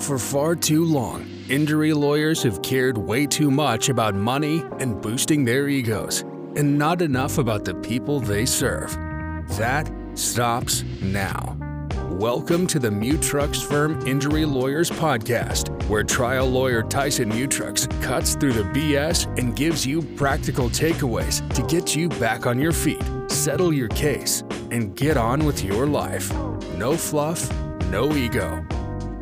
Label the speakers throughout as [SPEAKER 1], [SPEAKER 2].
[SPEAKER 1] For far too long, injury lawyers have cared way too much about money and boosting their egos, and not enough about the people they serve. That stops now. Welcome to the Mutrux Firm Injury Lawyers Podcast, where trial lawyer Tyson Mutrux cuts through the BS and gives you practical takeaways to get you back on your feet, settle your case, and get on with your life. No fluff, no ego.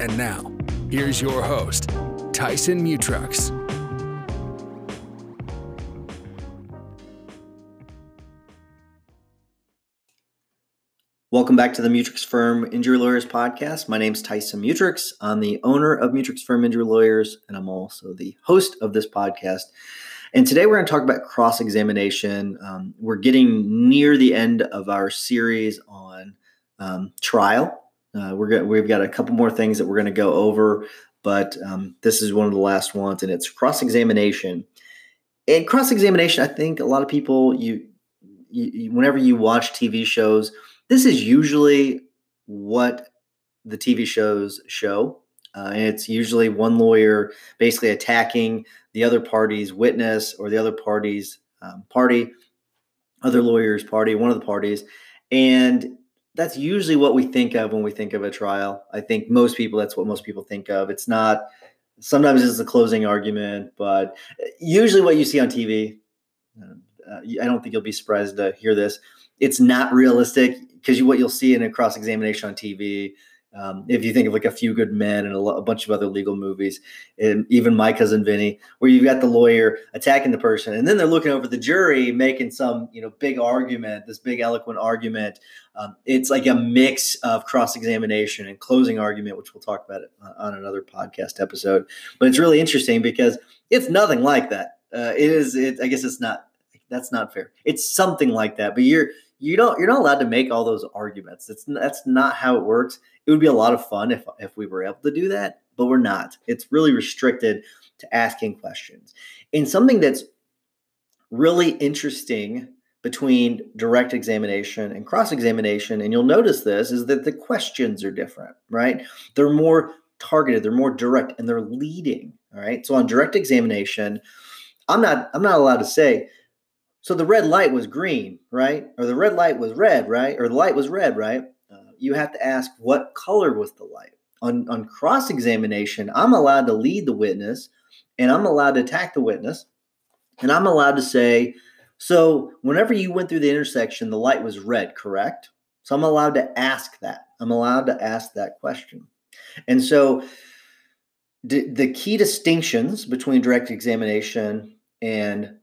[SPEAKER 1] And now, here's your host, Tyson Mutrux.
[SPEAKER 2] Welcome back to the Mutrux Firm Injury Lawyers podcast. My name is Tyson Mutrux. I'm the owner of Mutrux Firm Injury Lawyers, and I'm also the host of this podcast. And today we're going to talk about cross examination. Um, we're getting near the end of our series on um, trial. Uh, we're we've got a couple more things that we're going to go over, but um, this is one of the last ones, and it's cross examination. And cross examination, I think a lot of people you, you whenever you watch TV shows this is usually what the TV shows show. Uh, and it's usually one lawyer basically attacking the other party's witness or the other party's um, party, other lawyer's party, one of the parties. And that's usually what we think of when we think of a trial. I think most people, that's what most people think of. It's not, sometimes it's a closing argument, but usually what you see on TV, uh, I don't think you'll be surprised to hear this. It's not realistic because you, what you'll see in a cross examination on TV, um, if you think of like a few good men and a, a, bunch of other legal movies, and even my cousin Vinny, where you've got the lawyer attacking the person, and then they're looking over the jury making some you know big argument, this big eloquent argument. Um, it's like a mix of cross examination and closing argument, which we'll talk about uh, on another podcast episode. But it's really interesting because it's nothing like that. Uh, it is. It, I guess it's not. That's not fair. It's something like that, but you're you don't you're not allowed to make all those arguments. That's that's not how it works. It would be a lot of fun if if we were able to do that, but we're not. It's really restricted to asking questions. And something that's really interesting between direct examination and cross examination, and you'll notice this, is that the questions are different, right? They're more targeted, they're more direct, and they're leading. All right. So on direct examination, I'm not I'm not allowed to say, so the red light was green, right? Or the red light was red, right? Or the light was red, right? Uh, you have to ask what color was the light. On, on cross examination, I'm allowed to lead the witness and I'm allowed to attack the witness. And I'm allowed to say, so whenever you went through the intersection, the light was red, correct? So I'm allowed to ask that. I'm allowed to ask that question. And so d- the key distinctions between direct examination and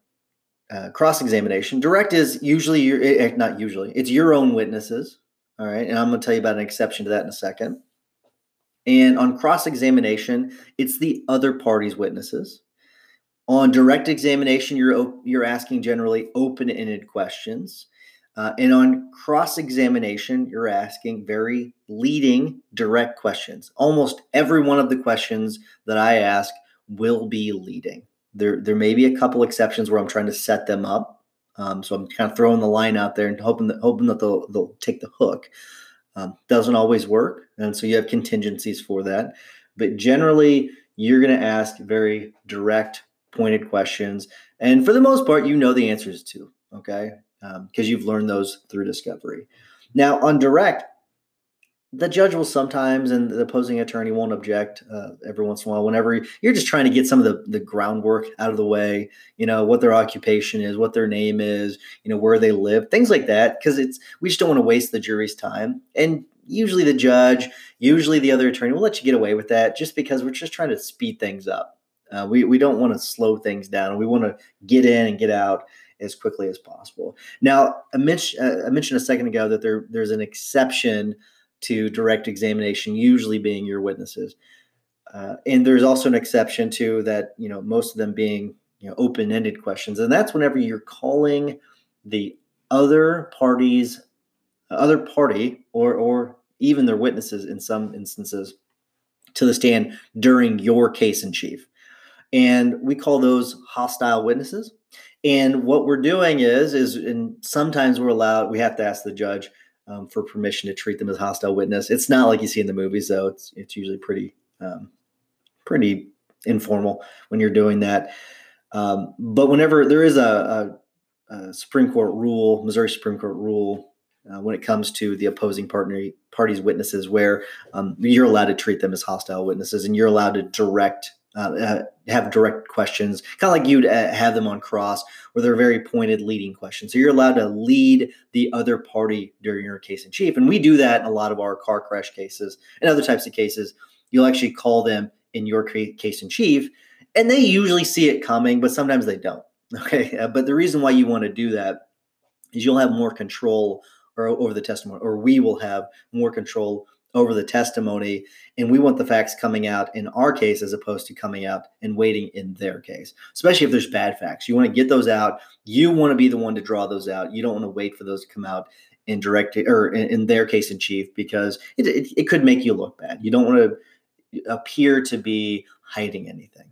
[SPEAKER 2] uh, cross examination. Direct is usually your, eh, eh, not usually, it's your own witnesses. All right. And I'm going to tell you about an exception to that in a second. And on cross examination, it's the other party's witnesses. On direct examination, you're, you're asking generally open ended questions. Uh, and on cross examination, you're asking very leading, direct questions. Almost every one of the questions that I ask will be leading. There, there may be a couple exceptions where I'm trying to set them up. Um, so I'm kind of throwing the line out there and hoping that hoping that they'll they'll take the hook. Um, doesn't always work, and so you have contingencies for that. But generally, you're going to ask very direct, pointed questions, and for the most part, you know the answers to. Okay, because um, you've learned those through discovery. Now, on direct, the judge will sometimes and the opposing attorney won't object uh, every once in a while whenever you're just trying to get some of the, the groundwork out of the way you know what their occupation is what their name is you know where they live things like that because it's we just don't want to waste the jury's time. And usually the judge usually the other attorney will let you get away with that just because we're just trying to speed things up. Uh, we, we don't want to slow things down. We want to get in and get out as quickly as possible. Now I, mentioned, uh, I mentioned a second ago that there there's an exception to direct examination, usually being your witnesses. Uh, and there's also an exception to that, you know, most of them being you know open-ended questions, and that's whenever you're calling the other parties, other party, or or even their witnesses in some instances to the stand during your case in chief. And we call those hostile witnesses. And what we're doing is, is, and sometimes we're allowed, we have to ask the judge, um, for permission to treat them as hostile witness. It's not like you see in the movies, though. It's it's usually pretty um, pretty informal when you're doing that. Um, but whenever there is a, a, a, Supreme Court rule, Missouri Supreme Court rule, uh, when it comes to the opposing partner, party's witnesses, where um, you're allowed to treat them as hostile witnesses and you're allowed to direct uh, uh have direct questions, kind of like you'd uh, have them on cross, where they're very pointed, leading questions. So you're allowed to lead the other party during your case in chief, and we do that in a lot of our car crash cases and other types of cases. You'll actually call them in your case in chief, and they usually see it coming, but sometimes they don't. Okay, uh, but the reason why you want to do that is you'll have more control or over the testimony, or we will have more control over the testimony and we want the facts coming out in our case as opposed to coming out and waiting in their case especially if there's bad facts. You want to get those out. You want to be the one to draw those out. You don't want to wait for those to come out in direct or in, in their case in chief because it, it, it could make you look bad. You don't want to appear to be hiding anything.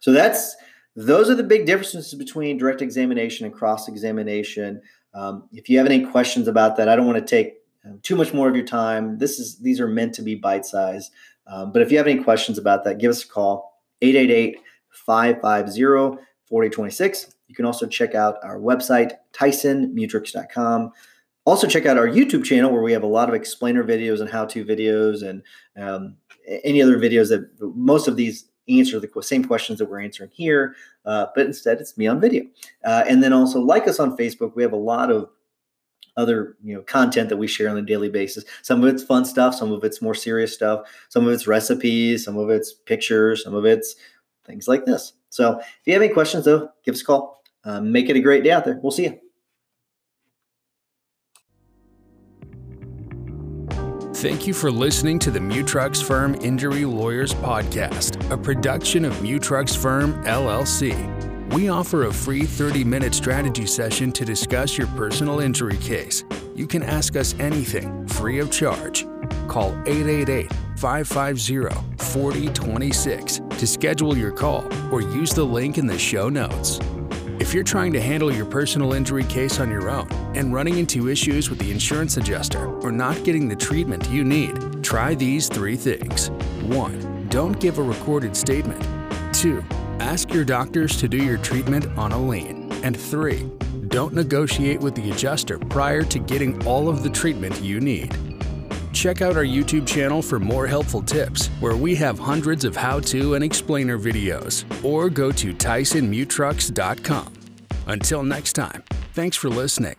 [SPEAKER 2] So that's those are the big differences between direct examination and cross examination um, if you have any questions about that i don't want to take um, too much more of your time. This is these are meant to be bite size. Um, but if you have any questions about that, give us a call 888 550 4026. You can also check out our website, tysonmutrux.com. Also, check out our YouTube channel where we have a lot of explainer videos and how to videos and um, any other videos that most of these answer the same questions that we're answering here, uh, but instead it's me on video. Uh, and then also like us on Facebook. We have a lot of other you know content that we share on a daily basis. Some of it's fun stuff, some of it's more serious stuff, some of it's recipes, some of it's pictures, some of it's things like this. So if you have any questions, though, give us a call. Um, make it a great day out there. We'll see you.
[SPEAKER 1] Thank you for listening to the Mutrux Firm Injury Lawyers Podcast, a production of Mutrux Firm LLC. We offer a free 30 minute strategy session to discuss your personal injury case. You can ask us anything free of charge. Call 888 550 4026 to schedule your call or use the link in the show notes. If you're trying to handle your personal injury case on your own and running into issues with the insurance adjuster or not getting the treatment you need, try these three things. 1. Don't give a recorded statement. 2 Ask your doctors to do your treatment on a lien. And three, don't negotiate with the adjuster prior to getting all of the treatment you need. Check out our YouTube channel for more helpful tips, where we have hundreds of how to and explainer videos, or go to TysonMutrux.com. Until next time, thanks for listening.